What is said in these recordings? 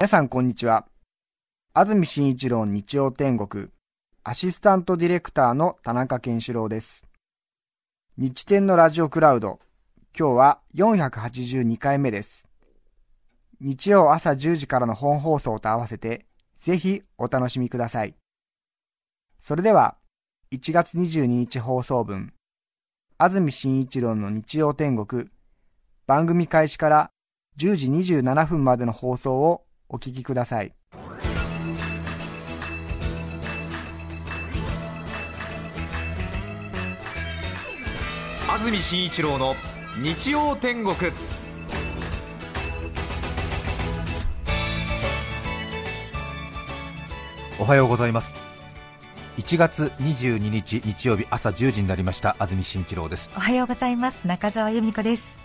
皆さんこんにちは。安住紳一郎日曜天国、アシスタントディレクターの田中健志郎です。日天のラジオクラウド、今日は482回目です。日曜朝10時からの本放送と合わせて、ぜひお楽しみください。それでは、1月22日放送分、安住紳一郎の日曜天国、番組開始から10時27分までの放送をお聞きください。安住紳一郎の日曜天国。おはようございます。1月22日日曜日朝10時になりました。安住紳一郎です。おはようございます。中澤由美子です。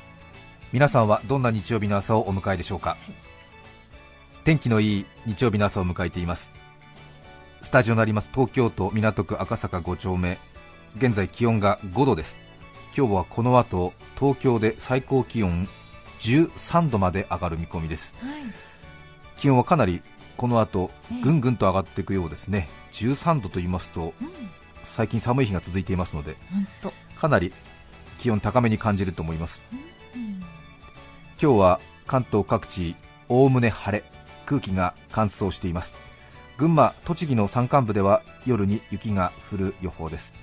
皆さんはどんな日曜日の朝をお迎えでしょうか、天気のいい日曜日の朝を迎えています。スタジオになります。東京都港区赤坂5丁目。現在気温が5度です。今日はこの後東京で最高気温13度まで上がる見込みです、気温はかなりこの後ぐんぐんと上がっていくようですね。13度と言いますと、最近寒い日が続いていますのでかなり気温高めに感じると思います、今日は関東各地おおむね晴れ空気が乾燥しています。群馬栃木の山間部では夜に雪が降る予報です。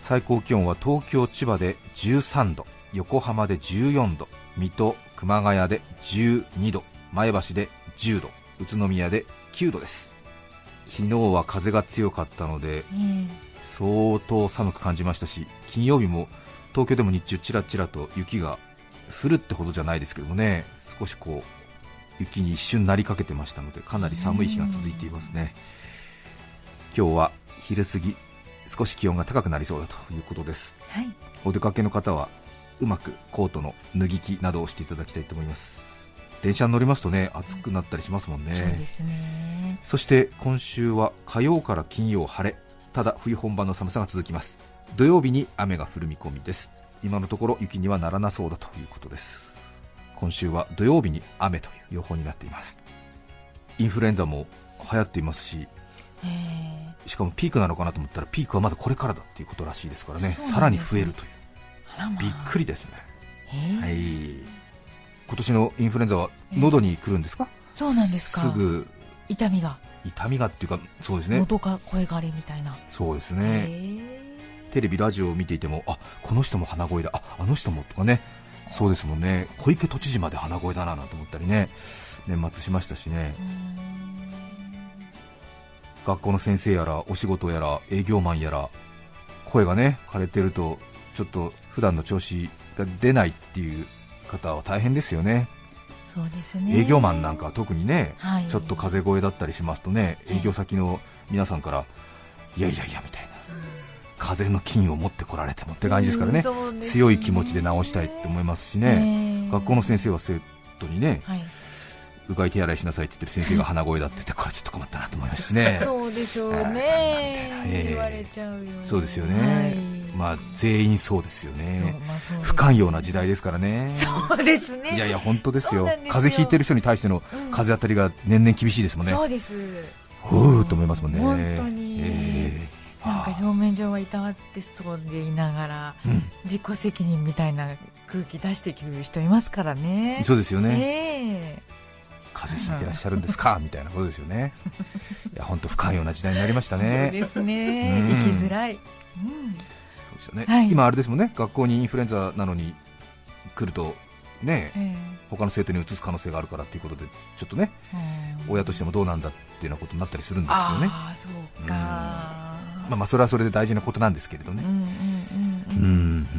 最高気温は東京千葉で13度横浜で14度水戸熊谷で12度前橋で10度宇都宮で9度です。昨日は風が強かったので相当寒く感じましたし金曜日も東京でも日中ちらちらと雪が降るってほどじゃないですけどもね。少しこう雪に一瞬なりかけてましたのでかなり寒い日が続いていますね。今日は昼過ぎ少し気温が高くなりそうだということです。はい。お出かけの方はうまくコートの脱ぎ着などをしていただきたいと思います。電車に乗りますとね暑くなったりしますもんね、そうですね。そして今週は火曜から金曜晴れ。ただ冬本番の寒さが続きます。土曜日に雨が降る見込みです。今のところ雪にはならなそうだということです今週は土曜日に雨という予報になっています。インフルエンザも流行っていますしえしかもピークなのかなと思ったらピークはまだこれからだっていうことらしいですからね。ね。さらに増えるという。まあ。びっくりですね、えー。はい。今年のインフルエンザは喉に来るんですか、そうなんですか。すぐ。痛みが。痛みがっていうかそうですね。喉が声がれみたいな、そうですへね、ー。テレビ、ラジオを見ていても、あこの人も鼻声だ、ああの人もとかね、そうですもんね、小池都知事まで鼻声だななんて思ったりね、年末しましたしね、学校の先生やら、お仕事やら、営業マンやら、声がね枯れてると、ちょっと普段の調子が出ないっていう方は大変ですよね、そうですね。営業マンなんかは特にね、はい。ちょっと風邪声だったりしますとね、営業先の皆さんから、いやいやいやみたいな、風邪の菌を持ってこられてもって感じですからね、うんね。強い気持ちで治したいって思いますしね、えー学校の先生は生徒にね、はい、うがい手洗いしなさいって言ってる先生が 鼻声だって言って、これちょっと困ったなと思いますしね、そうでしょうね。えー言われちゃうよそうですよね、はい。まあ全員そうですよね、まあす。不寛容な時代ですからね。そうですね。いやいや本当ですよ。すよ。風邪ひいてる人に対してのうん。風当たりが年々厳しいですもんね、そうです。ふーっと思いますもんね、本当に。えーなんか表面上はいたわってそうでいながらうん。自己責任みたいな空気出してくる人いますからね。そうですよね、ね風邪ひいてらっしゃるんですか？みたいなことですよね、いや本当、不寛容な時代になりましたね、えそうですね。うん。生きづらい、うんそうですよね。はい。今、あれですもんね。学校にインフルエンザなのに来ると、ね、え他の生徒に移す可能性があるからということで、ちょっとね、えうん。親としてもどうなんだっていうようなことになったりするんですよね、ああそうか、まあ、まあそれはそれで大事なことなんですけれどね、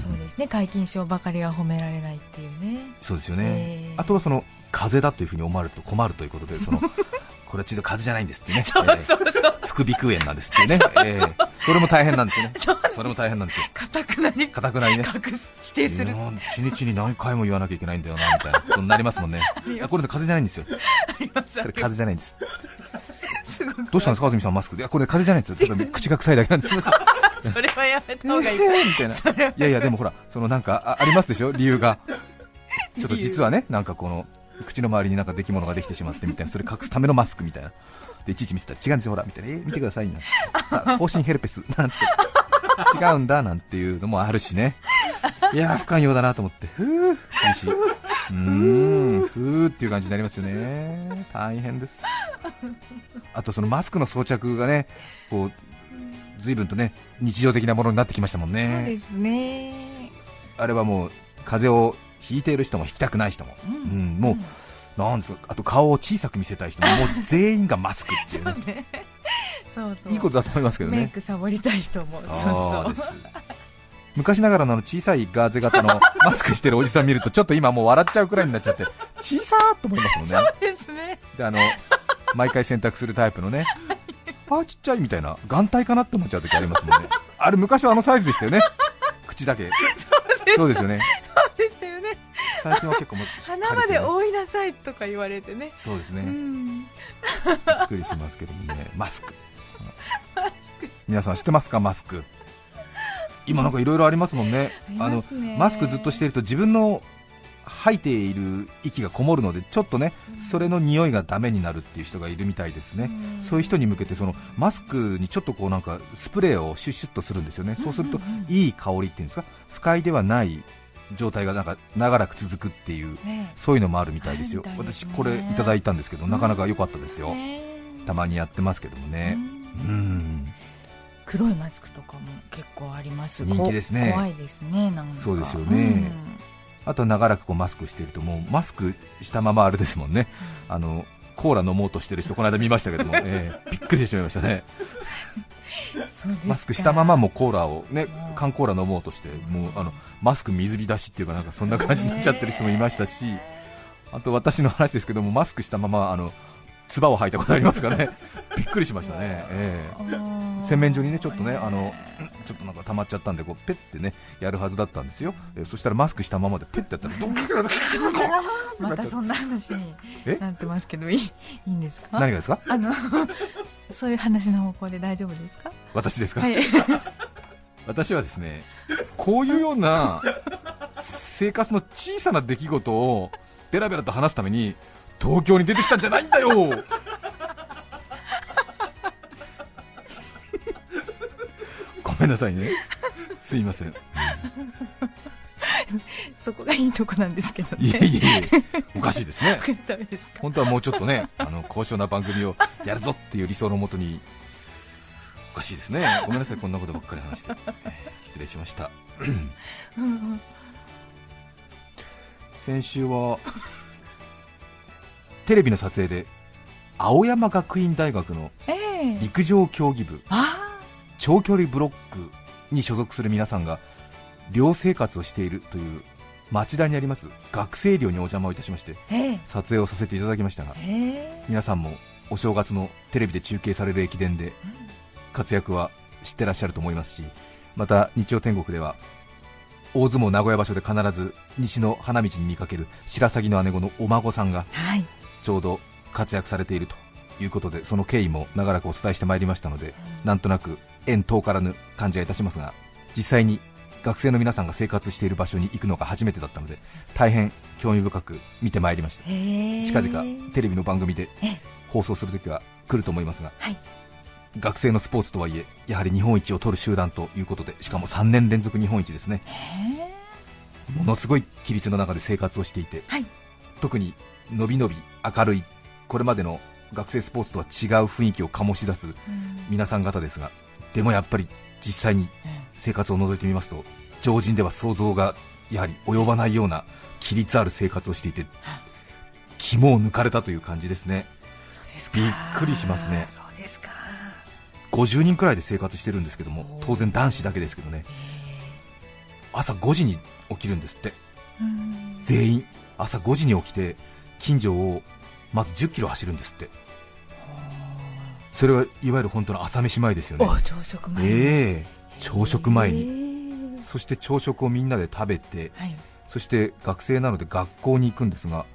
そうですね。皆勤賞ばかりは褒められないっていうね。そうですよね、えー。あとはその風邪だというふうに思われると困るということで、そのこ これはちょっと風邪じゃないんですってね、えー副鼻腔炎なんですってね、えーそれも大変なんですよね、それも大変なんですよ、かたくなにかたくなにね、否定する。一日に何回も言わなきゃいけないんだよなみたいなことになりますもんね、これで風邪じゃないんですよ、これ風邪じゃないんです、どうしたんですか、安住さん、マスク。で、いやこれ風邪じゃないんですよ、ただ口が臭いだけなんです。よ。それはやめた方がいい。みたいな。いやいやでもほらそのなんかあありますでしょ？理由が。ちょっと実はねなんかこの口の周りになんか出来物ができてしまってみたいな。それ隠すためのマスクみたいな。でいちいち見せたら違うんですよほら。みたいな。えー見てください。な方針ヘルペス。なんて。違うんだなんていうのもあるしね。いやー不寛容だなと思って。ふう厳しいうーん。ふーっていう感じになりますよね。大変です。あとそのマスクの装着がねこう随分とね日常的なものになってきましたもんそうねですね。あれはもう風邪をひいている人もひきたくない人も、うん。もう、なんですかあと顔を小さく見せたい人も もう全員がマスクっていうね。そうそういいことだと思いますけどね。メイクサボりたい人もそう。そうです昔ながらの小さいガーゼ型の マスクしてるおじさん見るとちょっと今もう笑っちゃうくらいになっちゃって小さーっと思いますもんね。ですね。であの毎回洗濯するタイプのねあーちっちゃいみたいな眼帯かなって思っちゃう時ありますもんね。あれ昔はあのサイズでしたよね。口だけ。そうです。よね。そうでしたよね。最近は結構もね。鼻まで覆いなさいとか言われてね。そうですね、うん。びっくりしますけどもね、マスク、皆さん知ってますか、マスク、今なんかいろいろありますもんね、あのマスクずっとしていると自分の吐いている息がこもるので、ちょっとね、それの匂いがダメになるっていう人がいるみたいですね、うん。そういう人に向けてそのマスクにちょっとこうなんかスプレーをシュッシュッとするんですよね、そうするといい香りっていうんですか、不快ではない状態がなんか長らく続くっていう。ねそういうのもあるみたいですよ、すね。私、これいただいたんですけど、なかなか良かったですよ、ねたまにやってますけどもね、うん、黒いマスクとかも結構あります。人気ですね。こ怖いですねなんか。そうですよね。あと長らくこうマスクしていると、もうマスクしたままあれですもんね、あのコーラ飲もうとしてる人、この間見ましたけども、えーびっくりしてしまいましたね、マスクしたままもうコーラを、ねうん、缶コーラ飲もうとして、もうあのマスク水浸しっていうか、なんかそんな感じになっちゃってる人もいましたし、あと私の話ですけども、マスクしたまま、あの唾を吐いたことありますからね、びっくりしましたね。えー洗面所にねちょっとねあのちょっとなんか溜まっちゃったんでこうペッてねやるはずだったんですよ、えーそしたらマスクしたままでペッてやったらドンまたそんな話にえなってますけどいいいいんですか何がですかあのそういう話の方向で大丈夫ですか私ですか、はい私はですねこういうような生活の小さな出来事をベラベラと話すために東京に出てきたんじゃないんだよめんなさいね。すいません。そこがいいとこなんですけどね。いえいえいえおかしいですね。す か本当はもうちょっとね、あの高尚な番組をやるぞっていう理想のもとに、おかしいですね、ごめんなさい、こんなことばっかり話して、えー失礼しました。先週は、テレビの撮影で、青山学院大学のええ。陸上競技部、あ長距離ブロックに所属する皆さんが、寮生活をしているという、町田にあります学生寮にお邪魔をいたしまして、撮影をさせていただきましたが、ええ。皆さんもお正月のテレビで中継される駅伝で活躍は知ってらっしゃると思いますしまた日曜天国では大相撲名古屋場所で必ず西の花道に見かける白鷺の姉子のお孫さんがはい。ちょうど活躍されているということでその経緯も長らくお伝えしてまいりましたのでなんとなく縁遠からぬ感じがいたしますが実際に学生の皆さんが生活している場所に行くのが初めてだったので大変興味深く見てまいりました。ええ近々テレビの番組でええ。放送するときは来ると思いますが、はい。学生のスポーツとはいえやはり日本一を取る集団ということでしかも3年連続日本一ですね。ものすごい規律の中で生活をしていて、はい。特にのびのび明るいこれまでの学生スポーツとは違う雰囲気を醸し出す皆さん方ですがでもやっぱり実際に生活を覗いてみますと常人では想像がやはり及ばないような規律ある生活をしていて肝を抜かれたという感じですね。びっくりしますね。そうですか。50人くらいで生活してるんですけども当然男子だけですけどね。朝5時に起きるんですって。うん。全員朝5時に起きて近所をまず1 0キロ走るんですってそれはいわゆる本当の朝飯前ですよね。お朝食前にええ朝食前に。にそして朝食をみんなで食べてはい。そして学生なので学校に行くんですが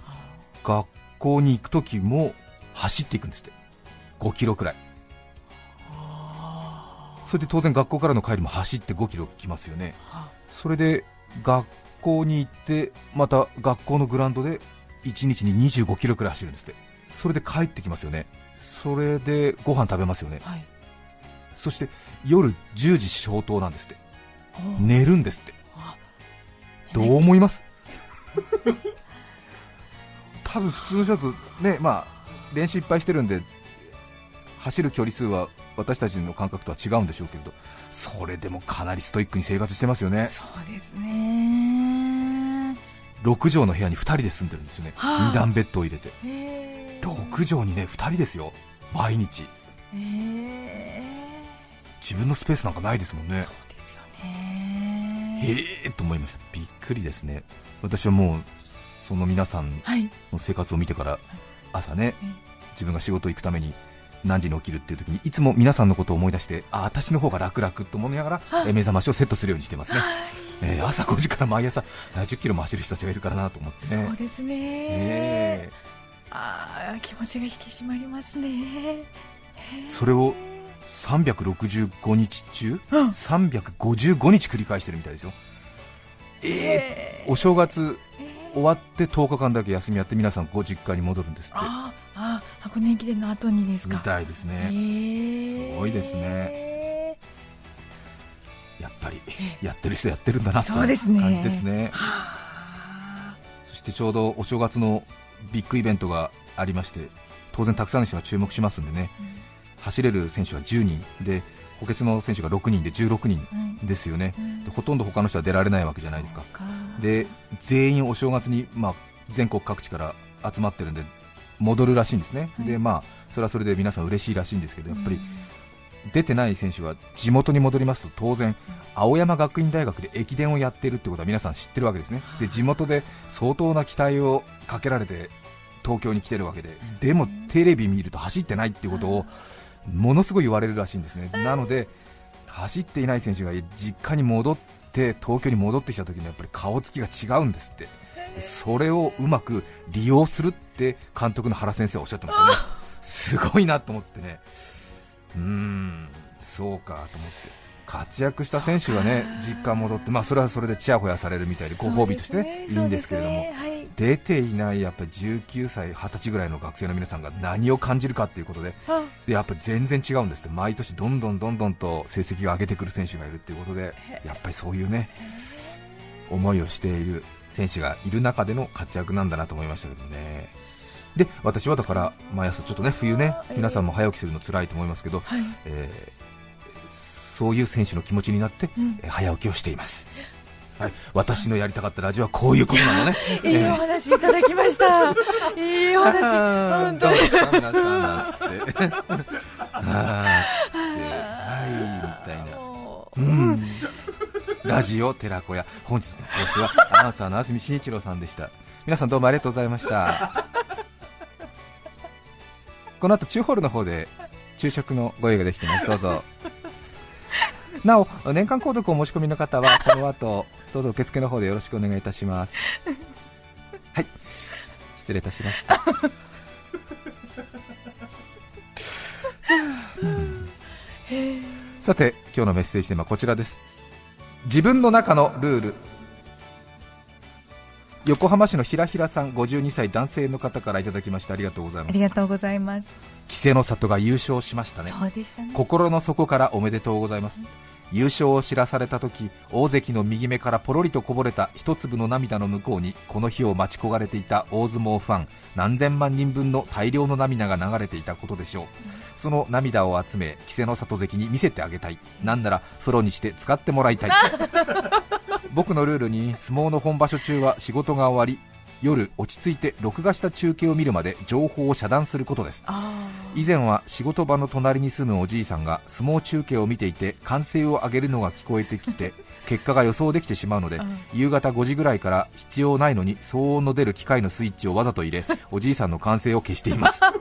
学校に行く時も走っていくんですって。5キロくらい。それで当然学校からの帰りも走って5キロ来ますよね。それで学校に行ってまた学校のグラウンドで1日に25キロくらい走るんですって。それで帰ってきますよねそれでご飯食べますよね。はい。そして夜10時消灯なんですって。お寝るんですって。あどう思います？多分普通の人だとねまあ練習いっぱいしてるんで走る距離数は私たちの感覚とは違うんでしょうけれどそれでもかなりストイックに生活してますよね。そうですね。6畳の部屋に2人で住んでるんですよね、はあ。2段ベッドを入れて6畳にね2人ですよ。毎日。へー。自分のスペースなんかないですもんね。そうですよね。へえと思いました。びっくりですね。私はもうその皆さんはい。の生活を見てから朝ねうん自分が仕事行くために何時に起きるっていう時にいつも皆さんのことを思い出してあ私の方が楽々と思いながら目覚ましをセットするようにしてますね、えー朝5時から毎朝1 0キロも走る人たちがいるからなと思ってそうねですね。えああ気持ちが引き締まりますね。ー。それを365日中うん。355日繰り返してるみたいですよ。えー、お正月終わって10日間だけ休みやって皆さんご実家に戻るんですって。あーあー箱根駅伝の後にですか？みたいですね、へー。すごいですやっぱりやってる人やってるんだなってそうですね。感じですね。はあ。そしてちょうどお正月のビッグイベントがありまして当然たくさんの人が注目しますんでね、走れる選手は10人。で補欠の選手が6人で16人うんですよね、うん。でほとんど他の人は出られないわけじゃないですか。で全員お正月に、まあ、全国各地から集まってるんで戻るらしいんですね、はい。でまあそれはそれで皆さん嬉しいらしいんですけどやっぱり出てない選手は地元に戻りますと当然、青山学院大学で駅伝をやっているってことは皆さん知ってるわけですね、で地元で相当な期待をかけられて東京に来てるわけで、でもテレビ見ると走ってないっていうことをものすごい言われるらしいんですね、なので走っていない選手が実家に戻って東京に戻ってきた時のやっぱり顔つきが違うんですって、でそれをうまく利用するって監督の原先生はおっしゃってましたね、すごいなと思ってね。うーんそうかと思って活躍した選手はね実家戻って、まあ、それはそれでちやほやされるみたいでご褒美として、ね。いいんですけれども、ねはい。出ていないやっぱり19歳、20歳ぐらいの学生の皆さんが何を感じるかということであ。でやっぱり全然違うんですって。毎年どんどんどんどんと成績が上げてくる選手がいるということでやっぱりそういうね思いをしている選手がいる中での活躍なんだなと思いましたけどね。で私はだから毎朝ちょっとね冬ね皆さんも早起きするの辛いと思いますけど、はい。えーそういう選手の気持ちになって、うん。えー早起きをしています、はい、私のやりたかったラジオはこういうことなのね。いいお話いただきました。いいお話、本当。に。はいみたいな。うん。ラジオ寺子屋。本日の講師はアナウンサーの安住紳一郎さんでした。皆さんどうもありがとうございましたこの後中ホールの方で昼食のご用意ができてます。どうぞ。なお年間購読お申し込みの方はこの後どうぞ受付の方でよろしくお願いいたします。はい。失礼いたしました。さて今日のメッセージテーマはこちらです。自分の中のルール横浜市のひらひらさん52歳男性の方からいただきましてありがとうございますありがとうございます。稀勢の里が優勝しましたねそうでしたね。心の底からおめでとうございます優勝を知らされた時大関の右目からポロリとこぼれた一粒の涙の向こうにこの日を待ち焦がれていた大相撲ファン何千万人分の大量の涙が流れていたことでしょう。その涙を集め稀勢の里関に見せてあげたい。なんなら風呂にして使ってもらいたい。僕のルールに相撲の本場所中は仕事が終わり夜落ち着いて録画した中継を見るまで情報を遮断することです。あ以前は仕事場の隣に住むおじいさんが相撲中継を見ていて歓声を上げるのが聞こえてきて 結果が予想できてしまうのでうん。夕方5時ぐらいから必要ないのに騒音の出る機械のスイッチをわざと入れ おじいさんの歓声を消しています。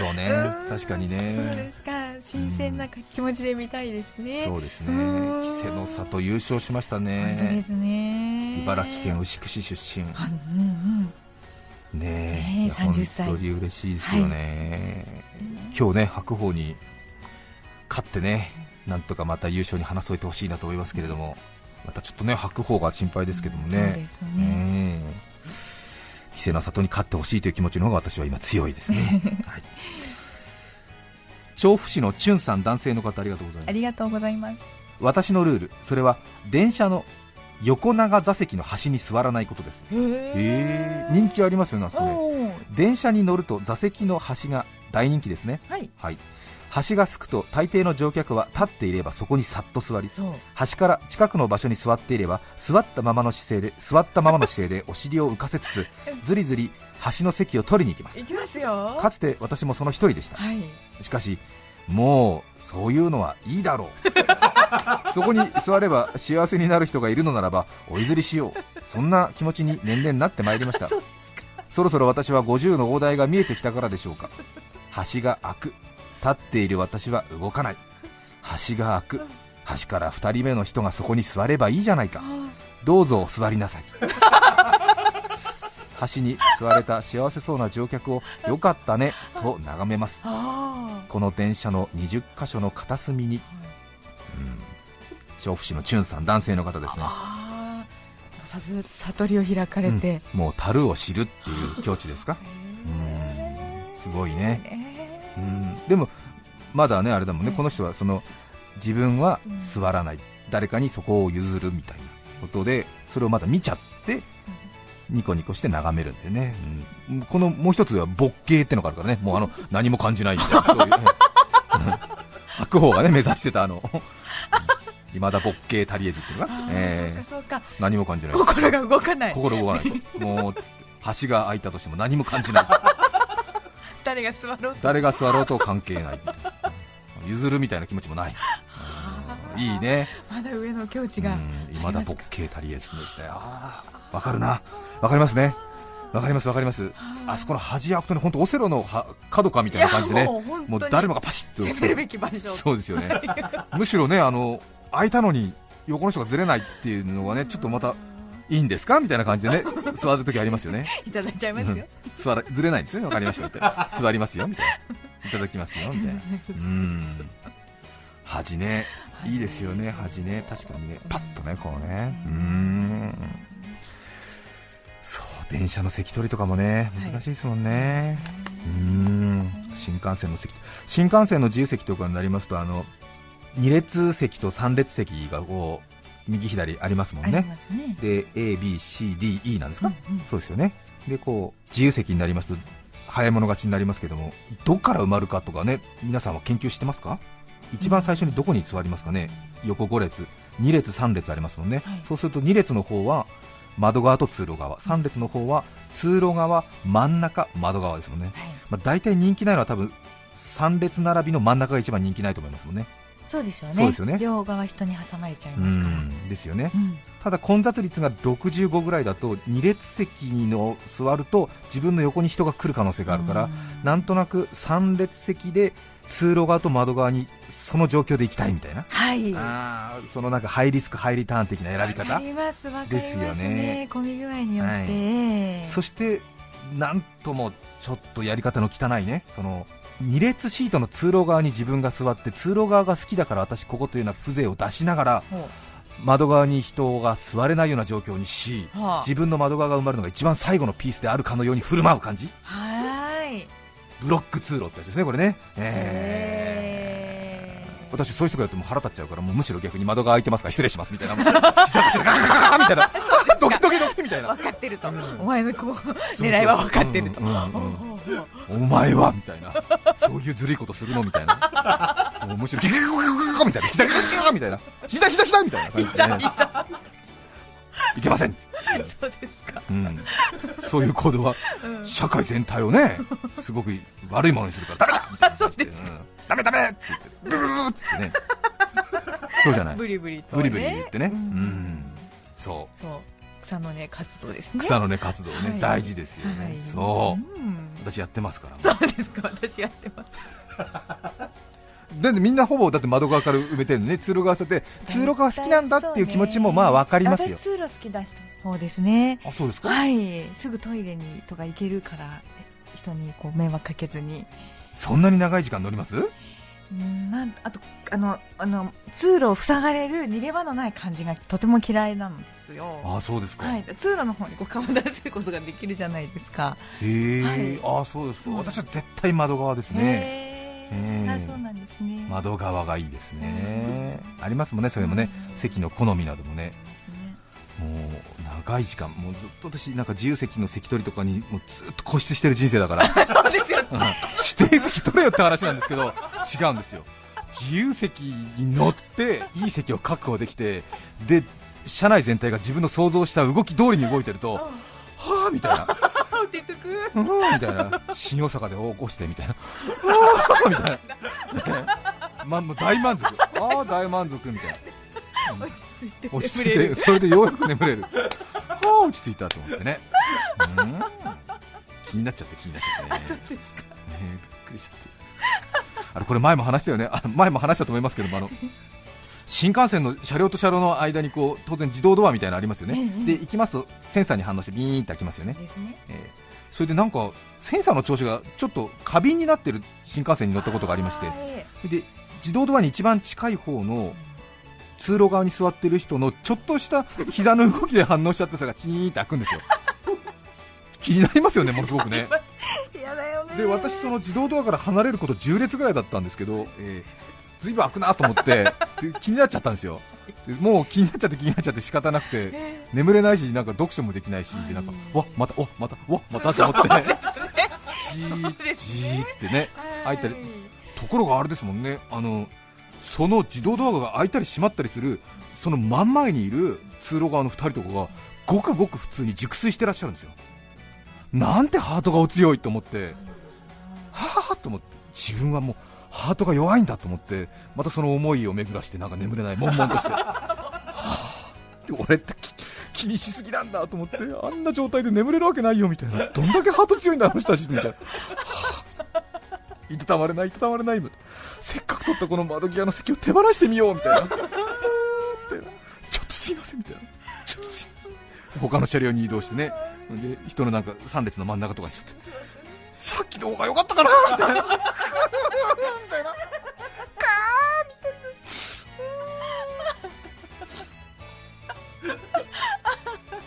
ょうね。うん。確かにそうでねすか。新鮮な気持ちで見たいですね、そうですね。うん。稀勢の里優勝しました本当でねすね茨城県牛久市出身。あうんうんねえねえいや30歳。本当に嬉しいですよね、今日ね白鵬に勝ってねなんとかまた優勝に花添えてほしいなと思いますけれどもまたちょっとね白鵬が心配ですけどもそうねですね。稀勢の里に勝ってほしいという気持ちの方が私は今強いですね、はい、調布市のチュンさん男性の方ありがとうございます。ありがとうございます。私のルールそれは電車の横長座席の端に座らないことです。へえー、人気ありますよねあそこ電車に乗ると座席の端が大人気ですね。はい。はい。端がすくと大抵の乗客は立っていればそこにさっと座り端から近くの場所に座っていれば座ったままの姿勢で座ったままの姿勢でお尻を浮かせつつずりずり端の席を取りに行きます。行きますよ。かつて私もその一人でした。はい。しかしもうそういうのはいいだろう。そこに座れば幸せになる人がいるのならばお譲りしよう。そんな気持ちに年々なってまいりました。そろそろ私は50の大台が見えてきたからでしょうか。端が開く。立っている私は動かない。端が開く。端から2人目の人がそこに座ればいいじゃないか。どうぞお座りなさい端に座れた幸せそうな乗客をよかったね と眺めます。あこの電車の20箇所の片隅に、うん、調布市のチュンさん男性の方ですね。悟りを開かれて、うん。もう樽を知るっていう境地ですか？うん。すごいね、えうん、でもまだねあれだもんね、はいこの人はその自分は座らない、誰かにそこを譲るみたいなことでそれをまだ見ちゃってニコニコして眺めるんでね、うん。このもう一つは勃形ってのがあるからね。もうあの何も感じないみたいなそういう。ねうん白鵬がね目指してたあのいまだ勃形足りえずっていうのがえー何も感じない。心が動かない。心動かないと。もう 橋が開いたとしても何も感じない。誰が座ろうと。誰が座ろうと関係ない。譲るみたいな気持ちもない。うん。いいね。まだ上の境地がいまだ勃形足りえずですね。ああわかるな。わかりますね。わかりますわかります。あそこの端開くとね本当オセロのは角かみたいな感じでね。もう誰もがパシッと。攻めるべき場所。そうですよね。むしろねあの開いたのに横の人がずれないっていうのがねちょっとまたいいんですかみたいな感じでね座るときありますよね。いただいちゃいますよ。座らずれないんですよね。わかりましたみたいな座りますよみたいな。いただきますよみたいな。うん。端ね。いいですよね端ね。確かにね。パッとねこうね。うん電車の席取りとかもね難しいですもんね、うん。新幹線の席新幹線の自由席とかになりますとあの2列席と3列席がこう右左ありますもんね。ね。で ABCDE なんですか、うんうんそうですよね。でこう自由席になりますと早い者勝ちになりますけどもどこから埋まるかとかね皆さんは研究してますか？一番最初にどこに座りますかね？横5列2列3列ありますもんね、はい。そうすると2列の方は窓側と通路側。3列の方は通路側真ん中窓側ですもんね、はい。まあ、大体人気ないのは多分3列並びの真ん中が一番人気ないと思いますもんね。そうですよね。そうですよね。両側人に挟まれちゃいますから。んですよね。うん。ただ混雑率が65ぐらいだと2列席の座ると自分の横に人が来る可能性があるから、うん。なんとなく3列席で通路側と窓側にその状況で行きたいみたいな、はい。あーそのなんかハイリスクハイリターン的な選び方。ります。わかりますですよね。ね混み具合によって、そしてなんともちょっとやり方の汚いね。その2列シートの通路側に自分が座って通路側が好きだから私ここというような風情を出しながらほ窓側に人が座れないような状況にしうはあ。自分の窓側が埋まるのが一番最後のピースであるかのように振る舞う感じ。はーいブロック通路ってやつですねこれね、へー。私そういう人がやっても腹立っちゃうからもうむしろ逆に窓が開いてますから失礼しますみたいな。みたいな。ドキドキドキみたいな。分かってると、お前のこう狙いは分かってると、お前はみたいな。そういうずるいことするのみたいな。もうむしろギャギャギみたいな。膝ギャギャギャみたいな。膝膝膝みたいな感じで、ね、いけません。そうですか。うん、そういう行動は社会全体をねすごく悪いものにするからダメだみたいなでそうです。うん。ダメダメって言ってブルーってね。そうじゃない。ブリブリと、ね、ブリブリ言ってね、ううん。ん、そそう。草の根活動ですね。草の根活動ね、はい。大事ですよね、はい。そう。うん。私やってますから。そうですか。私やってますでみんなほぼだって窓側から埋めてるのね。通路側捨てて通路側好きなんだっていう気持ちもまあ分かりますよ。私通路好きだしそうですね。あそうですか、はい。すぐトイレにとか行けるから人にこう迷惑かけずに。そんなに長い時間乗ります？うんなんあとあのあの通路を塞がれる逃げ場のない感じがとても嫌いなんですよ。あそうですか、はい、通路の方にこう顔出せることができるじゃないですか。へえ、はい。あそうです私は絶対窓側ですね。へええーあそうなんですね。窓側がいいですね、ありますもんねそれもね、席の好みなどもね。もう長い時間もうずっと私なんか自由席の席取りとかにもうずっと固執してる人生だから。そうですよ。うん。指定席取れよって話なんですけど違うんですよ。自由席に乗っていい席を確保できてで車内全体が自分の想像した動き通りに動いてるとはあみたいな出てく。うんみたいな。新大阪で起こしてみたいな。あーみたいな。みたいな。まあもう大満足。ああ大満足みたいな。落ち着いて落ち着いてそれでようやく眠れる。はあ落ち着いたと思ってね。うん。気になっちゃって気になっちゃってね。そうですか。ねびっくりしちゃって。あれこれ前も話したよね。あ前も話したと思いますけどもあの新幹線の車両と車両の間にこう当然自動ドアみたいなのありますよね、ええで行きますとセンサーに反応してビーンって開きますよね、ね。ええそれでなんかセンサーの調子がちょっと過敏になってる新幹線に乗ったことがありまして。はい。で自動ドアに一番近い方の通路側に座ってる人のちょっとした膝の動きで反応しちゃってそれがチーンって開くんですよ。気になりますよねものすごくね。で私その自動ドアから離れること10列ぐらいだったんですけど、えー、ずいぶん開くなと思ってで気になっちゃったんですよ。でもう気になっちゃって気になっちゃって仕方なくてえ眠れないしなんか読書もできないしでなんかわまたおまたわまたと思って。じーじーってねー開いたり。ところがあれですもんね。あのその自動ドアが開いたり閉まったりするその真ん前にいる通路側の2人とかがごくごく普通に熟睡してらっしゃるんですよ。なんてハートがお強いと思って。はあと思って。自分はもうハートが弱いんだと思ってまたその思いを巡らしてなんか眠れない悶々として。俺ってき気にしすぎなんだと思ってあんな状態で眠れるわけないよみたいな。どんだけハート強いんだあの人たちみたいな。いたたまれない、いたたまれない、せっかく取ったこの窓際の席を手放してみようみたいな、ちょっとすいませんみたいな、ちょっとすいません、他の車両に移動してね、で人のなんか3列の真ん中とかにちょっと、さっきの方が良かったかなみたいな、みたいな、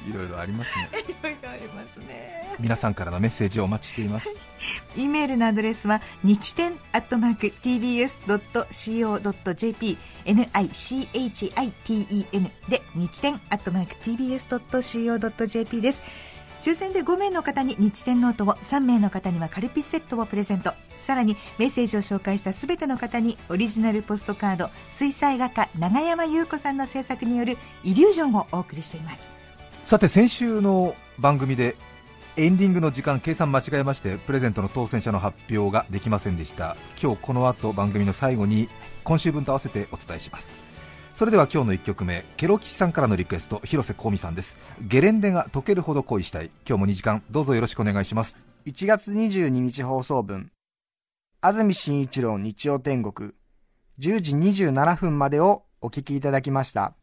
いろいろありますね。いろいろありますね。皆さんからのメッセージをお待ちしています。E メールのアドレスは日天アットマーク tbs.co.jp nichiten で日天アットマーク tbs.co.jp です抽選で5名の方に日天ノートを3名の方にはカルピスセットをプレゼント。さらにメッセージを紹介した全ての方にオリジナルポストカード水彩画家永山優子さんの制作によるイリュージョンをお送りしています。さて先週の番組でエンディングの時間計算間違えましてプレゼントの当選者の発表ができませんでした。今日この後番組の最後に今週分と合わせてお伝えします。それでは今日の1曲目ケロキシさんからのリクエスト広瀬香美さんです。ゲレンデが溶けるほど恋したい。今日も2時間どうぞよろしくお願いします。1月22日放送分。安住紳一郎日曜天国。10時27分までをお聞きいただきました。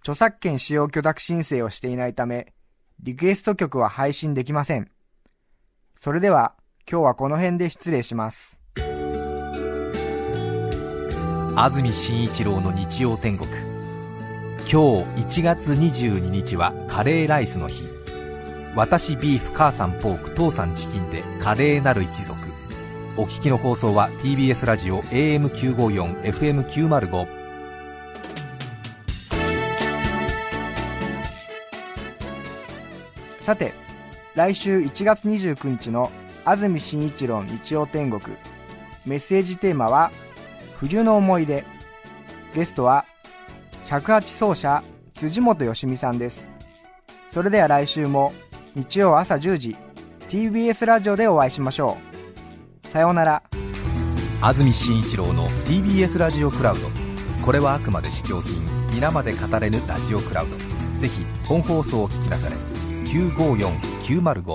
著作権使用許諾申請をしていないためリクエスト曲は配信できません。それでは今日はこの辺で失礼します。安住紳一郎の日曜天国。今日1月22日はカレーライスの日。私ビーフ母さんポーク父さんチキンでカレーなる一族。お聞きの放送は TBS ラジオ AM954 FM905 さて来週1月29日の安住紳一郎日曜天国。メッセージテーマは冬の思い出。ゲストは108奏者辻本よしみさんです。それでは来週も日曜朝10時 TBS ラジオでお会いしましょう。さようなら。安住紳一郎の TBS ラジオクラウド。これはあくまで試供品皆まで語れぬラジオクラウド。ぜひ本放送を聞きなされ954905